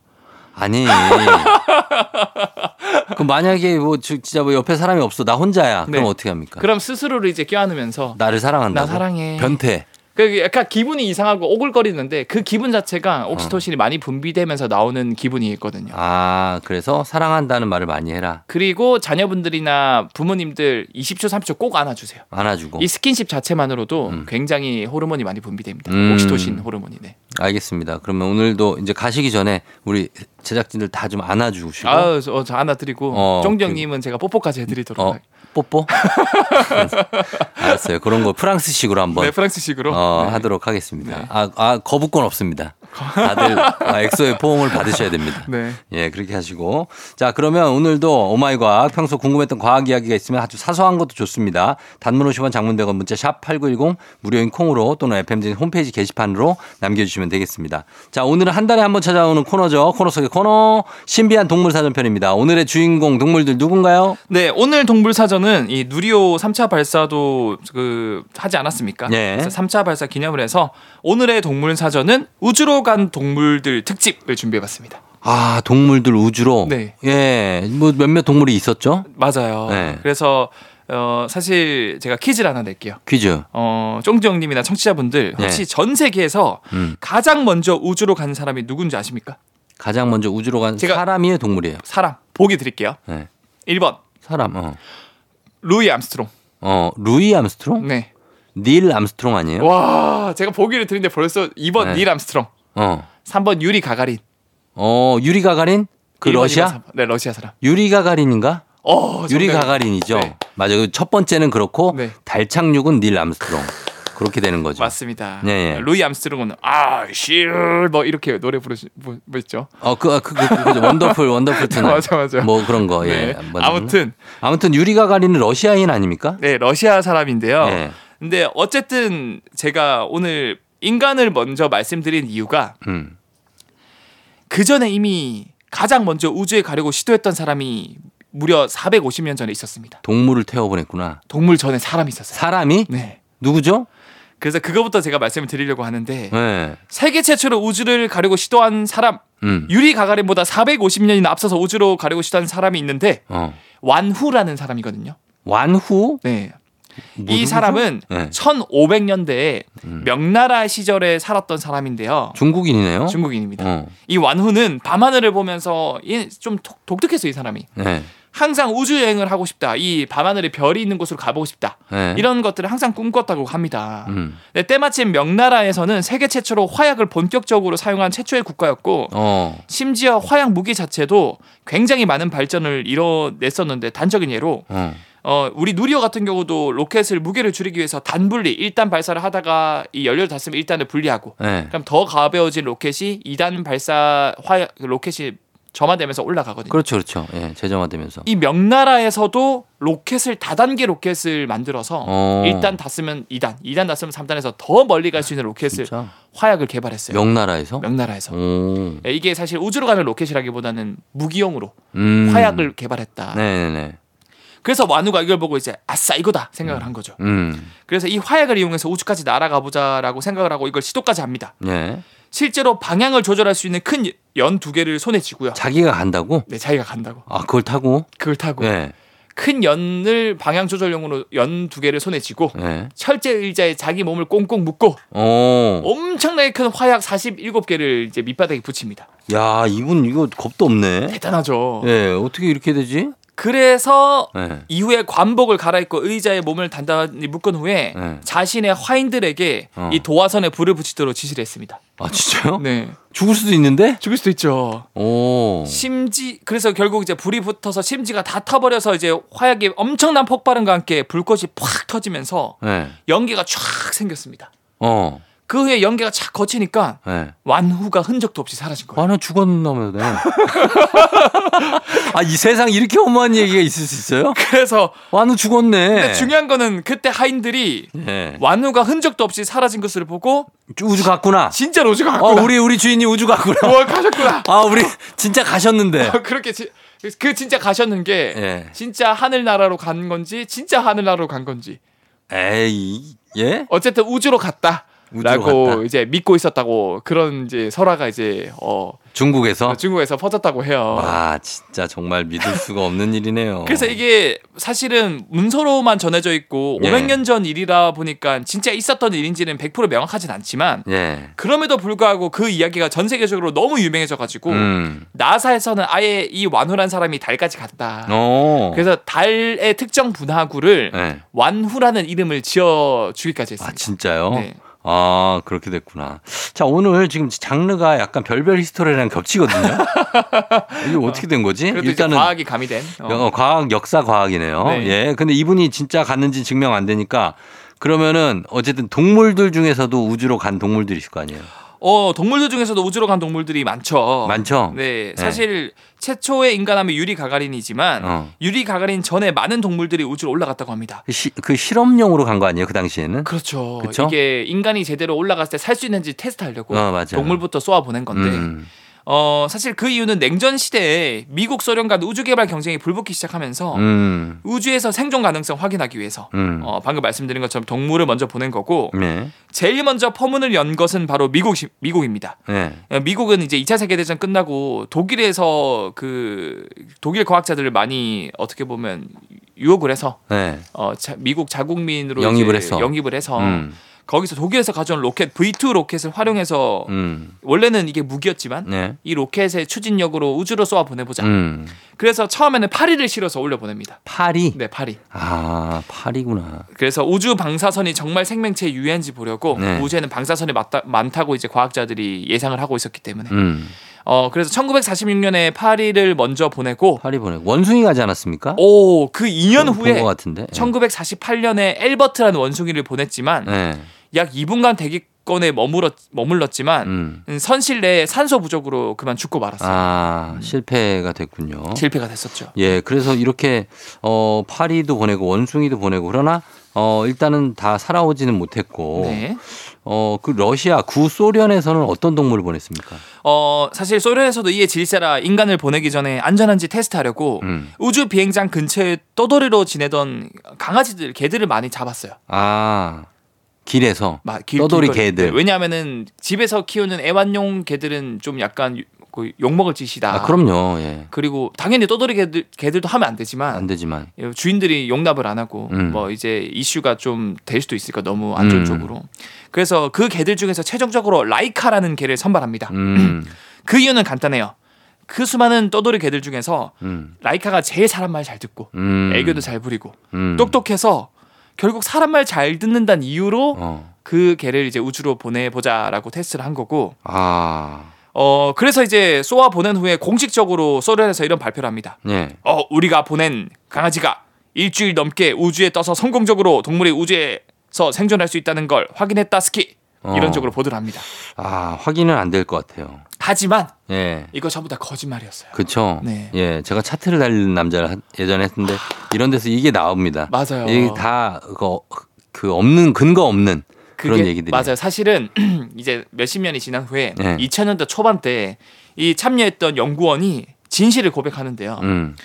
아니. 그 만약에 뭐 지- 진짜 뭐 옆에 사람이 없어 나 혼자야. 그럼 네. 어떻게 합니까? 그럼 스스로를 이제 껴안으면서 나를 사랑한다고. 나 사랑해. 변태. 그 약간 기분이 이상하고 오글거리는데 그 기분 자체가 옥시토신이 많이 분비되면서 나오는 기분이 있거든요. 아 그래서 사랑한다는 말을 많이 해라. 그리고 자녀분들이나 부모님들 20초 30초 꼭 안아주세요. 안아주고. 이 스킨십 자체만으로도 음. 굉장히 호르몬이 많이 분비됩니다. 음. 옥시토신 호르몬이. 네. 알겠습니다. 그러면 오늘도 이제 가시기 전에 우리 제작진들 다 좀 안아주시고. 저, 저 안아드리고 어, 쫑디님은 제가 뽀뽀까지 해드리도록. 어, 할게요. 뽀뽀? 알았어요. 그런 거 프랑스식으로 한번 네, 프랑스식으로. 어, 네. 하도록 하겠습니다. 네. 아, 아, 거부권 없습니다. 다들 아, 엑소의 포옹을 받으셔야 됩니다. 네. 예, 그렇게 하시고. 자, 그러면 오늘도 오마이 과학 평소 궁금했던 과학 이야기가 있으면 아주 사소한 것도 좋습니다. 단문 50원 장문 100원 문자 샵 8910 무료인 콩으로 또는 FM진 홈페이지 게시판으로 남겨주시면 되겠습니다. 자, 오늘은 한 달에 한 번 찾아오는 코너죠. 코너 속의 코너 신비한 동물 사전편입니다. 오늘의 주인공 동물들 누군가요? 네, 오늘 동물 사전은 이 누리호 3차 발사도 그 하지 않았습니까? 네. 그래서 3차 발사 기념을 해서 오늘의 동물 사전은 우주로 간 동물들 특집을 준비해 봤습니다. 아, 동물들 우주로. 네. 예, 뭐 몇몇 동물이 있었죠? 맞아요. 네. 그래서 어 사실 제가 퀴즈를 하나 낼게요. 퀴즈. 어, 쫑정님이나 청취자분들 혹시 네. 전 세계에서 음. 가장 먼저 우주로 간 사람이 누군지 아십니까? 가장 먼저 우주로 간 사람이에요, 동물이에요? 사람 보기 드릴게요. 네. 1번 사람. 어. 루이 암스트롱. 어, 루이 암스트롱? 네. 닐 암스트롱 아니에요? 와, 제가 보기를 드리는데 벌써 2번 네. 닐 암스트롱, 어. 3번 유리 가가린. 어, 유리 가가린? 그 1번, 2번, 러시아? 3번. 네, 러시아 사람. 유리 가가린인가? 어, 유리. 가가린이죠. 네. 맞아요. 그첫 번째는 그렇고 네. 달 착륙은 닐 암스트롱. 그렇게 되는 거죠. 맞습니다. 네, 네. 루이 암스트롱은 아, 실뭐 이렇게 노래 부르시 뭐, 뭐 있죠? 어, 그, 그, 그, 그, 그 wonderful, wonderful tonight 맞아, 맞아. 뭐 그런 거, 예. 네. 한번. 아무튼 아무튼 유리 가가린은 러시아인 아닙니까? 네, 러시아 사람인데요. 예. 근데 어쨌든 제가 오늘 인간을 먼저 말씀드린 이유가 음. 그 전에 이미 가장 먼저 우주에 가려고 시도했던 사람이 무려 450년 전에 있었습니다. 동물을 태워보냈구나. 동물 전에 사람이 있었어요. 사람이? 네. 누구죠? 그래서 그거부터 제가 말씀을 드리려고 하는데 네. 세계 최초로 우주를 가려고 시도한 사람 음. 유리 가가린보다 450년이나 앞서서 우주로 가려고 시도한 사람이 있는데 어. 완후라는 사람이거든요. 완후? 네. 무슨 이 사람은 네. 1500년대에 음. 명나라 시절에 살았던 사람인데요. 중국인이네요. 중국인입니다. 어. 이 완후는 밤하늘을 보면서 얘좀 독- 독특했어 이 사람이. 네. 항상 우주 여행을 하고 싶다. 이 밤하늘에 별이 있는 곳으로 가보고 싶다. 네. 이런 것들을 항상 꿈꿨다고 합니다. 음. 네, 때마침 명나라에서는 세계 최초로 화약을 본격적으로 사용한 최초의 국가였고 어. 심지어 화약 무기 자체도 굉장히 많은 발전을 이뤄냈었는데 단적인 예로 어. 어, 우리 누리호 같은 경우도 로켓을 무게를 줄이기 위해서 단분리 1단 발사를 하다가 이 연료를 닿으면 1단을 분리하고 네. 그럼 더 가벼워진 로켓이 2단 발사 화약 로켓이 점화되면서 올라가거든요. 그렇죠, 그렇죠. 예, 재정화되면서. 이 명나라에서도 로켓을 다단계 로켓을 만들어서 어. 1단 닿으면 2단, 2단 닿으면 3단에서 더 멀리 갈 수 있는 로켓을 진짜? 화약을 개발했어요. 명나라에서? 명나라에서. 오. 예, 이게 사실 우주로 가는 로켓이라기보다는 무기용으로 음. 화약을 개발했다. 네네네. 그래서 완우가 이걸 보고 이제 아싸 이거다 생각을 한 거죠. 음. 그래서 이 화약을 이용해서 우주까지 날아가 보자라고 생각을 하고 이걸 시도까지 합니다. 네. 실제로 방향을 조절할 수 있는 큰 연 두 개를 손에 쥐고요. 자기가 간다고? 네, 자기가 간다고. 아, 그걸 타고? 그걸 타고 네. 큰 연을 방향 조절용으로 연 두 개를 손에 쥐고 네. 철제 의자에 자기 몸을 꽁꽁 묶고 어. 엄청나게 큰 화약 47개를 이제 밑바닥에 붙입니다. 야, 이분 이거 겁도 없네. 대단하죠. 예, 어떻게 이렇게 되지? 그래서 네. 이후에 관복을 갈아입고 의자에 몸을 단단히 묶은 후에 네. 자신의 화인들에게 어. 이 도화선에 불을 붙이도록 지시를 했습니다. 아, 진짜요? 네. 죽을 수도 있는데? 죽을 수도 있죠. 오. 심지 그래서 결국 이제 불이 붙어서 심지가 다 타버려서 이제 화약이 엄청난 폭발음과 함께 불꽃이 팍 터지면서 네. 연기가 쫙 생겼습니다. 어. 그 후에 연기가 쫙 거치니까 네. 완후가 흔적도 없이 사라진 거예요. 아, 나 죽었나 보네. 아, 이 세상 이렇게 험한 얘기가 있을 수 있어요? 그래서 완우 죽었네. 근데 중요한 거는 그때 하인들이 네. 완후가 흔적도 없이 사라진 것을 보고 우주 갔구나. 진짜 우주가 어, 갔구나. 우리 우리 주인이 우주 갔구나. 와 가셨구나. 아, 우리 진짜 가셨는데. 그렇게 지, 그 진짜 가셨는 게 예. 진짜 하늘나라로 간 건지 진짜 하늘나라로 간 건지 에이, 예? 어쨌든 우주로 갔다. 라고 갔다. 이제 믿고 있었다고 그런 이제 설화가 이제 어 중국에서? 중국에서 퍼졌다고 해요. 와, 진짜 정말 믿을 수가 없는 일이네요. 그래서 이게 사실은 문서로만 전해져 있고 예. 500년 전 일이라 보니까 진짜 있었던 일인지는 100% 명확하진 않지만 예. 그럼에도 불구하고 그 이야기가 전 세계적으로 너무 유명해져 가지고 음. 나사에서는 아예 이 완후란 사람이 달까지 갔다. 어. 그래서 달의 특정 분화구를 예. 완후라는 이름을 지어 주기까지 아, 했습니다. 진짜요? 네. 아, 그렇게 됐구나. 자, 오늘 지금 장르가 약간 별별 히스토리랑 겹치거든요. 이게 어떻게 된 거지? 일단은 과학이 가미된 어. 어, 과학 역사 과학이네요. 네. 예. 근데 이분이 진짜 갔는지 증명 안 되니까 그러면은 어쨌든 동물들 중에서도 우주로 간 동물들이 있을 거 아니에요. 어, 동물들 중에서도 우주로 간 동물들이 많죠. 많죠? 네, 사실 최초의 인간하면 유리 가가린이지만 어. 유리 가가린 전에 많은 동물들이 우주로 올라갔다고 합니다. 그, 시- 그 실험용으로 간 거 아니에요? 그 당시에는? 그렇죠. 그쵸? 이게 인간이 제대로 올라갔을 때 살 수 있는지 테스트하려고 어. 동물부터 쏘아 보낸 건데 음. 어 사실 그 이유는 냉전 시대에 미국 소련 간 우주 개발 경쟁이 불붙기 시작하면서 음. 우주에서 생존 가능성 확인하기 위해서 음. 어, 방금 말씀드린 것처럼 동물을 먼저 보낸 거고 네. 제일 먼저 포문을 연 것은 바로 미국 미국입니다. 네. 어, 미국은 이제 2차 세계 대전 끝나고 독일에서 그 독일 과학자들을 많이 어떻게 보면 유혹을 해서 네. 어 자- 미국 자국민으로 영입을 했어. 영입을 해서 음. 거기서 독일에서 가져온 로켓 V2 로켓을 활용해서 음. 원래는 이게 무기였지만 네. 이 로켓의 추진력으로 우주로 쏘아 보내보자. 음. 그래서 처음에는 파리를 실어서 올려 보냅니다. 파리? 네, 파리. 아, 파리구나. 그래서 우주 방사선이 정말 생명체에 유해한지 보려고 네. 우주에는 방사선이 많다, 많다고 이제 과학자들이 예상을 하고 있었기 때문에 음. 어 그래서 1946년에 파리를 먼저 보내고 파리 보내. 원숭이 가지 않았습니까? 오 그 2년 본것 후에 같은데. 1948년에 엘버트라는 원숭이를 보냈지만 네. 약 2분간 대기권에 머물렀, 머물렀지만 음. 선실 내에 산소 부족으로 그만 죽고 말았어요. 아, 실패가 됐군요. 실패가 됐었죠. 예, 그래서 이렇게 어 파리도 보내고 원숭이도 보내고 그러나 어 일단은 다 살아오지는 못했고 네. 어 그 러시아 구 소련에서는 어떤 동물을 보냈습니까? 어 사실 소련에서도 이에 질세라 인간을 보내기 전에 안전한지 테스트하려고 음. 우주 비행장 근처에 떠돌이로 지내던 강아지들, 개들을 많이 잡았어요. 아 길에서 막 길- 떠돌이 길거리. 개들. 네, 왜냐하면은 집에서 키우는 애완용 개들은 좀 약간 유- 그 욕먹을 짓이다. 아, 그럼요. 예. 그리고 당연히 떠돌이 개들, 개들도 하면 안 되지만 안 되지만. 주인들이 용납을 안 하고 음. 뭐 이제 이슈가 좀 될 수도 있으니까 너무 안 좋은 음. 쪽으로. 그래서 그 개들 중에서 최종적으로 라이카라는 개를 선발합니다. 음. 그 이유는 간단해요. 그 수많은 떠돌이 개들 중에서 음. 라이카가 제일 사람 말 잘 듣고 음. 애교도 잘 부리고 음. 똑똑해서 결국 사람 말 잘 듣는다는 이유로 어. 그 개를 이제 우주로 보내보자라고 테스트를 한 거고 아. 어 그래서 이제 쏘아 보낸 후에 공식적으로 소련에서 이런 발표를 합니다. 예. 어 우리가 보낸 강아지가 일주일 넘게 우주에 떠서 성공적으로 동물이 우주에서 생존할 수 있다는 걸 확인했다 스키 이런 어. 쪽으로 보도를 합니다. 아, 확인은 안 될 것 같아요. 하지만 예. 이거 전부 다 거짓말이었어요. 그쵸. 네. 예. 제가 차트를 달리는 남자를 한- 예전에 했는데 이런 데서 이게 나옵니다. 맞아요. 이게 다, 그, 그 없는, 근거 없는 그런 얘기들이. 맞아요. 사실은 이제 몇십 년이 지난 후에 네. 2000년대 초반 때 이 참여했던 연구원이 진실을 고백하는데요. 음,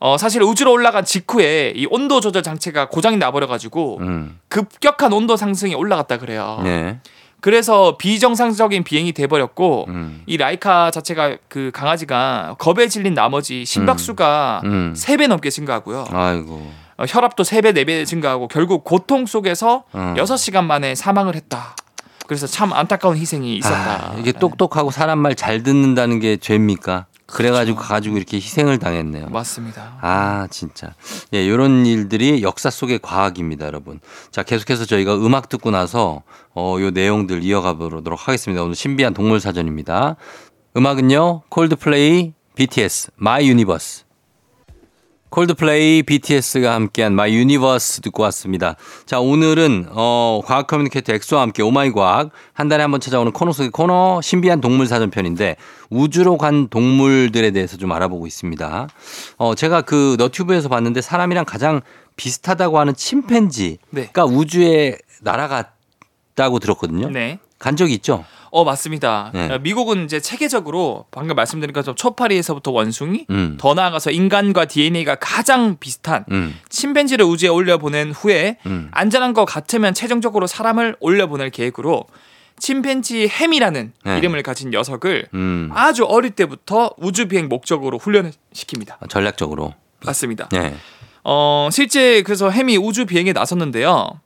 어, 사실 우주로 올라간 직후에 이 온도 조절 장치가 고장이 나버려 가지고 음. 급격한 온도 상승이 올라갔다 그래요. 네. 그래서 비정상적인 비행이 돼버렸고 음. 이 라이카 자체가 그 강아지가 겁에 질린 나머지 심박수가 음. 세배 넘게 증가하고요. 아이고. 어, 혈압도 세 배, 네배 증가하고 결국 고통 속에서 어. 여섯 시간 만에 사망을 했다. 그래서 참 안타까운 희생이 있었다. 아, 이게 똑똑하고 사람 말 잘 듣는다는 게 죄입니까? 그래가지고 가지고 이렇게 희생을 당했네요. 맞습니다. 아, 진짜. 예, 이런 일들이 역사 속의 과학입니다, 여러분. 자, 계속해서 저희가 음악 듣고 나서 어, 요 내용들 이어가 보도록 하겠습니다. 오늘 신비한 동물 사전입니다. 음악은요, Coldplay, BTS, My Universe. Coldplay, BTS가 함께한 My Universe 듣고 왔습니다. 자, 오늘은, 어, 과학 communicator 엑소와 함께 Oh My 과학, 한 달에 한 번 찾아오는 코너 속의 코너, 신비한 동물 사전 편인데, 우주로 간 동물들에 대해서 좀 알아보고 있습니다. 어, 제가 그 너튜브에서 봤는데 사람이랑 가장 비슷하다고 하는 침팬지가 네. 우주에 날아갔다고 들었거든요. 네. 간 적이 있죠? 어 맞습니다. 네. 어, 미국은 이제 체계적으로 방금 말씀드린 것처럼 초파리에서부터 원숭이, 음. 더 나아가서 인간과 DNA가 가장 비슷한 음. 침팬지를 우주에 올려 보낸 후에 음. 안전한 것 같으면 최종적으로 사람을 올려 보낼 계획으로 침팬지 햄이라는 네. 이름을 가진 녀석을 음. 아주 어릴 때부터 우주 비행 목적으로 훈련을 시킵니다. 전략적으로. 맞습니다. 네. 어, 실제 그래서 햄이 우주 비행에 나섰는데요.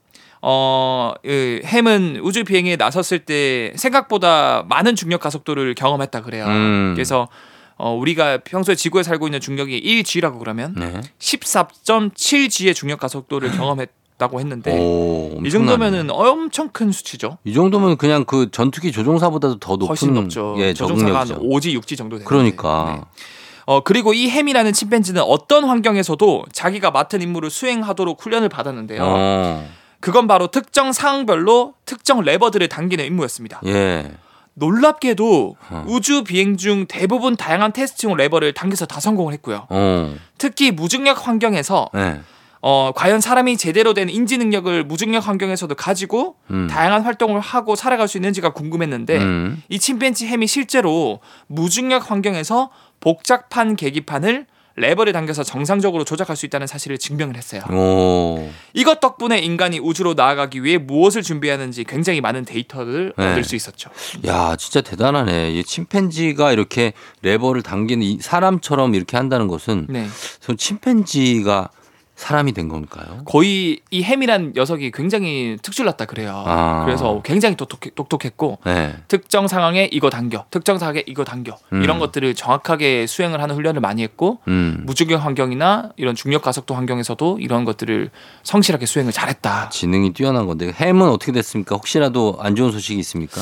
어, 그 햄은 우주 비행에 나섰을 때 생각보다 많은 중력 가속도를 경험했다 그래요. 음. 그래서 어, 우리가 평소에 지구에 살고 있는 중력이 1g라고 그러면 네. 14.7g의 중력 가속도를 경험했다고 했는데 오, 이. 정도면은 엄청 큰 수치죠. 이 정도면 그냥 그 전투기 조종사보다도 더 높은 훨씬 높죠. 예, 조종사가 한 적응력이죠. 5G, 6G 정도 되는데. 그러니까 네. 어 그리고 이 햄이라는 침팬지는 어떤 환경에서도 자기가 맡은 임무를 수행하도록 훈련을 받았는데요. 어. 그건 바로 특정 상황별로 특정 레버들을 당기는 임무였습니다. 예. 놀랍게도 어. 우주 비행 중 대부분 다양한 테스트용 레버를 당겨서 다 성공을 했고요. 어. 특히 무중력 환경에서 네. 어, 과연 사람이 제대로 된 인지 능력을 무중력 환경에서도 가지고 음. 다양한 활동을 하고 살아갈 수 있는지가 궁금했는데 음. 이 침팬지 햄이 실제로 무중력 환경에서 복잡한 계기판을 레버를 당겨서 정상적으로 조작할 수 있다는 사실을 증명을 했어요. 오. 이것 덕분에 인간이 우주로 나아가기 위해 무엇을 준비하는지 굉장히 많은 데이터를 네. 얻을 수 있었죠. 야, 진짜 대단하네. 이 침팬지가 이렇게 레버를 당기는 이 사람처럼 이렇게 한다는 것은 네. 전 침팬지가 사람이 된 건가요? 거의 이 햄이란 녀석이 굉장히 특출났다 그래요. 아. 그래서 굉장히 똑똑해, 똑똑 했고 네. 특정 상황에 이거 당겨, 특정 상황에 이거 당겨 음. 이런 것들을 정확하게 수행을 하는 훈련을 많이 했고 음. 무중력 환경이나 이런 중력 가속도 환경에서도 이런 것들을 성실하게 수행을 잘했다. 지능이 뛰어난 건데 햄은 어떻게 됐습니까? 혹시라도 안 좋은 소식이 있습니까?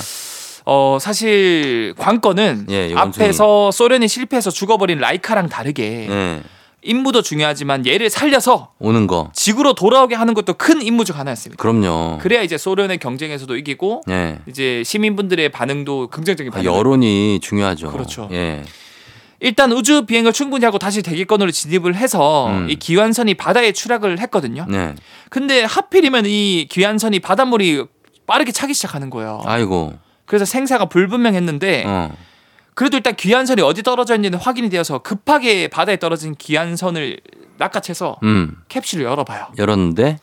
어 사실 관건은 예. 앞에서 소련이 실패해서 죽어버린 라이카랑 다르게 네. 임무도 중요하지만 얘를 살려서 오는 거. 지구로 돌아오게 하는 것도 큰 임무 중 하나였습니다. 그럼요. 그래야 이제 소련의 경쟁에서도 이기고 네. 이제 시민분들의 반응도 긍정적인 아, 반응. 여론이 중요하죠. 그렇죠. 예. 일단 우주 비행을 충분히 하고 다시 대기권으로 진입을 해서 음. 이 기환선이 바다에 추락을 했거든요. 네. 근데 하필이면 이 기환선이 바닷물이 빠르게 차기 시작하는 거예요. 아이고. 그래서 생사가 불분명했는데 어. 그래도 일단 귀환선이 어디 떨어져 있는지는 확인이 되어서 급하게 바다에 떨어진 귀환선을 낚아채서 음. 캡슐을 열어봐요. 열었는데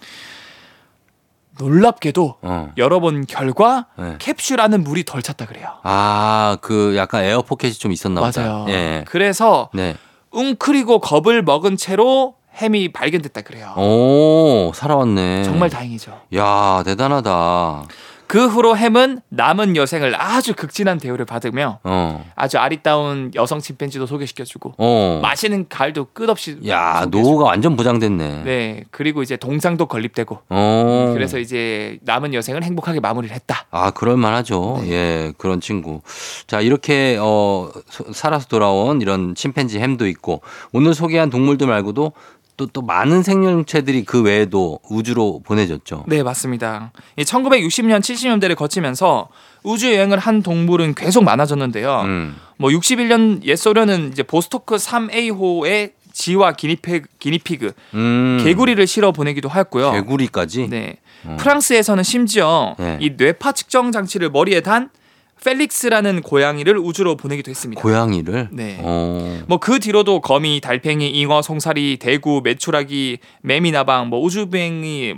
놀랍게도 어. 열어본 결과 네. 캡슐 안은 물이 덜 찼다 그래요. 아, 그 약간 에어 포켓이 좀 있었나 보다. 맞아요. 예. 그래서 네. 웅크리고 겁을 먹은 채로 햄이 발견됐다 그래요. 오, 살아왔네. 정말 다행이죠. 야, 대단하다. 그 후로 햄은 남은 여생을 아주 극진한 대우를 받으며 어. 아주 아리따운 여성 침팬지도 소개시켜주고 어. 마시는 가을도 끝없이 야, 소개해주고. 노후가 완전 보장됐네. 네 그리고 이제 동상도 건립되고 어. 그래서 이제 남은 여생을 행복하게 마무리를 했다. 아, 그럴 만하죠. 네. 예, 그런 친구. 자, 이렇게 어 소- 살아서 돌아온 이런 침팬지 햄도 있고 오늘 소개한 동물들 말고도 또 또 많은 생명체들이 그 외에도 우주로 보내졌죠. 네 맞습니다. 이 1960년 70년대를 거치면서 우주 여행을 한 동물은 계속 많아졌는데요. 음. 뭐 61년 옛 소련은 이제 보스토크 3A호에 지와 기니피그, 기니피그 음. 개구리를 실어 보내기도 하였고요. 개구리까지. 네. 어. 프랑스에서는 심지어 네. 이 뇌파 측정 장치를 머리에 단 펠릭스라는 고양이를 우주로 보내기도 했습니다. 고양이를. 네. 어. 뭐그 뒤로도 거미, 달팽이, 잉어, 송사리, 대구, 메추라기, 매미나방, 뭐 우주뱅이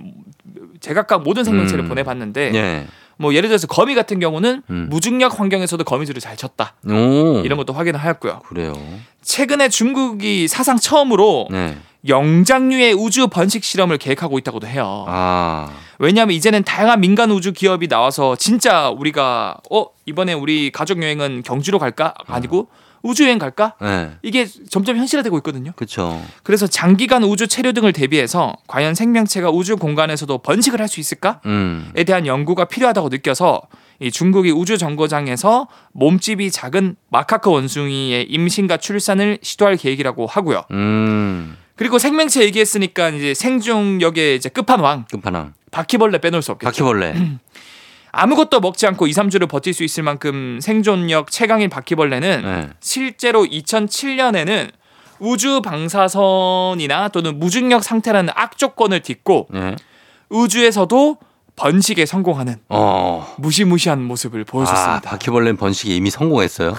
제각각 모든 생명체를 음. 보내봤는데 예. 뭐 예를 들어서 거미 같은 경우는 음. 무중력 환경에서도 거미줄을 잘 쳤다 오. 이런 것도 확인을 하였고요. 그래요. 최근에 중국이 사상 처음으로 네. 영장류의 우주 번식 실험을 계획하고 있다고도 해요. 아. 왜냐하면 이제는 다양한 민간 우주 기업이 나와서 진짜 우리가 어 이번에 우리 가족 여행은 경주로 갈까 아니고 우주 여행 갈까 네. 이게 점점 현실화되고 있거든요. 그렇죠. 그래서 장기간 우주 체류 등을 대비해서 과연 생명체가 우주 공간에서도 번식을 할 수 있을까에 음. 대한 연구가 필요하다고 느껴서 이 중국이 우주 정거장에서 몸집이 작은 마카크 원숭이의 임신과 출산을 시도할 계획이라고 하고요. 음. 그리고 생명체 얘기했으니까 이제 생존력의 이제 끝판왕 끝판왕. 바퀴벌레 빼놓을 수 없겠죠. 바퀴벌레. 아무것도 먹지 않고 2, 3주를 버틸 수 있을 만큼 생존력 최강인 바퀴벌레는 네. 실제로 2007년에는 우주 방사선이나 또는 무중력 상태라는 악조건을 딛고 네. 우주에서도 번식에 성공하는 어. 무시무시한 모습을 아, 보여줬습니다. 바퀴벌레는 번식에 이미 성공했어요.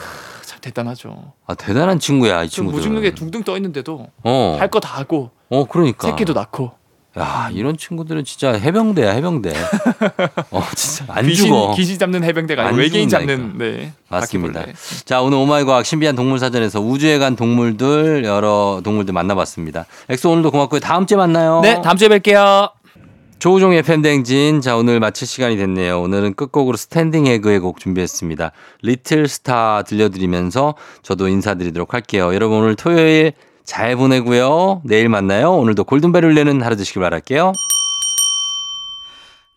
참 대단하죠. 아, 대단한 친구야, 이저 친구들. 무중력에 둥둥 떠 있는데도 어. 할 거 다 하고 어, 그러니까. 새끼도 낳고 야, 이런 친구들은 진짜 해병대야, 해병대. 어, 진짜 안 귀신, 죽어. 귀신 잡는 해병대가 아니고 안 외계인. 잡는 네, 맞습니다. 바퀴벌레. 자, 오늘 Oh My 과학 신비한 동물 사전에서 우주에 간 동물들 여러 동물들 만나봤습니다. 엑소 오늘도 고맙고요. 다음 주에 만나요. 네, 다음 주에 뵐게요. 조우종의 FM대행진. 자, 오늘 마칠 시간이 됐네요. 오늘은 끝곡으로 Standing Egg의 곡 준비했습니다. Little Star 들려드리면서 저도 인사드리도록 할게요. 여러분 오늘 토요일 잘 보내고요. 내일 만나요. 오늘도 골든벨 울리는 하루 되시길 바랄게요.